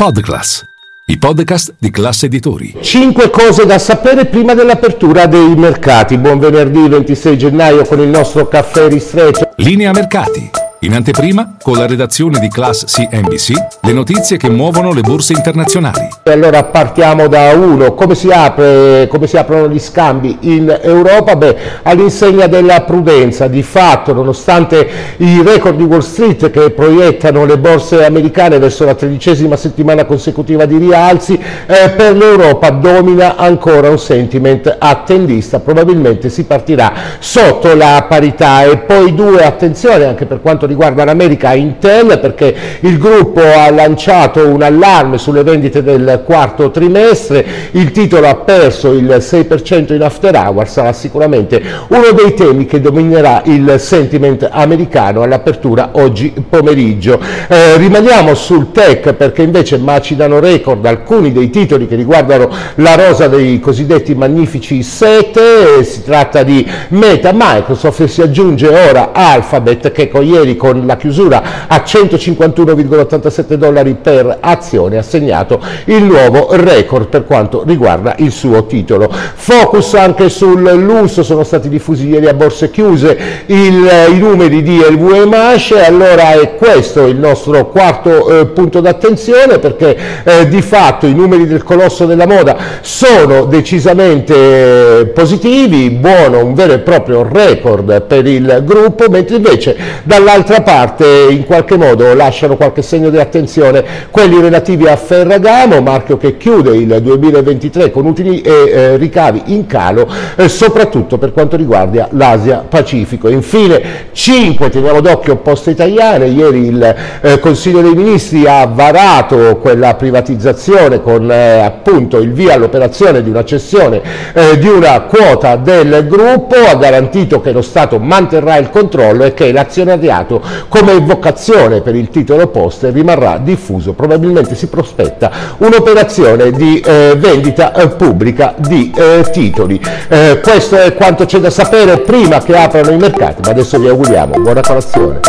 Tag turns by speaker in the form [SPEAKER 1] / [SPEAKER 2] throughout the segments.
[SPEAKER 1] Podclass, i podcast di classe editori.
[SPEAKER 2] Cinque cose da sapere prima dell'apertura dei mercati. Buon venerdì 26 gennaio con il nostro caffè ristretto.
[SPEAKER 1] Linea mercati. In anteprima, con la redazione di Class CNBC, le notizie che muovono le borse internazionali.
[SPEAKER 2] Allora partiamo da uno. Come si, apre, come si aprono gli scambi in Europa? Beh, all'insegna della prudenza. Di fatto, nonostante i record di Wall Street che proiettano le borse americane verso la tredicesima settimana consecutiva di rialzi, eh, per l'Europa domina ancora un sentiment attendista. Probabilmente si partirà sotto la parità. E poi due, attenzione anche per quanto riguarda l'America Intel perché il gruppo ha lanciato un allarme sulle vendite del quarto trimestre, il titolo ha perso il 6% in after hours, sarà sicuramente uno dei temi che dominerà il sentiment americano all'apertura oggi pomeriggio. Eh, rimaniamo sul tech perché invece macinano record alcuni dei titoli che riguardano la rosa dei cosiddetti magnifici 7, si tratta di Meta, Microsoft e si aggiunge ora Alphabet che con ieri con la chiusura a 151,87 dollari per azione ha segnato il nuovo record per quanto riguarda il suo titolo. Focus anche sul lusso, sono stati diffusi ieri a borse chiuse il, i numeri di LVMH, allora è questo il nostro quarto eh, punto d'attenzione perché eh, di fatto i numeri del colosso della moda sono decisamente positivi, buono, un vero e proprio record per il gruppo, mentre invece dall'altra dall'altra parte in qualche modo lasciano qualche segno di attenzione quelli relativi a Ferragamo, marchio che chiude il 2023 con utili e eh, ricavi in calo, eh, soprattutto per quanto riguarda l'Asia Pacifico. Infine 5, teniamo d'occhio poste italiane, ieri il eh, Consiglio dei Ministri ha varato quella privatizzazione con eh, appunto il via all'operazione di una cessione eh, di una quota del gruppo, ha garantito che lo Stato manterrà il controllo e che l'azionariato come vocazione per il titolo poster rimarrà diffuso, probabilmente si prospetta un'operazione di eh, vendita eh, pubblica di eh, titoli. Eh, questo è quanto c'è da sapere prima che aprano i mercati, ma adesso vi auguriamo buona colazione.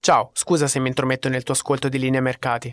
[SPEAKER 3] Ciao, scusa se mi intrometto nel tuo ascolto di linea mercati.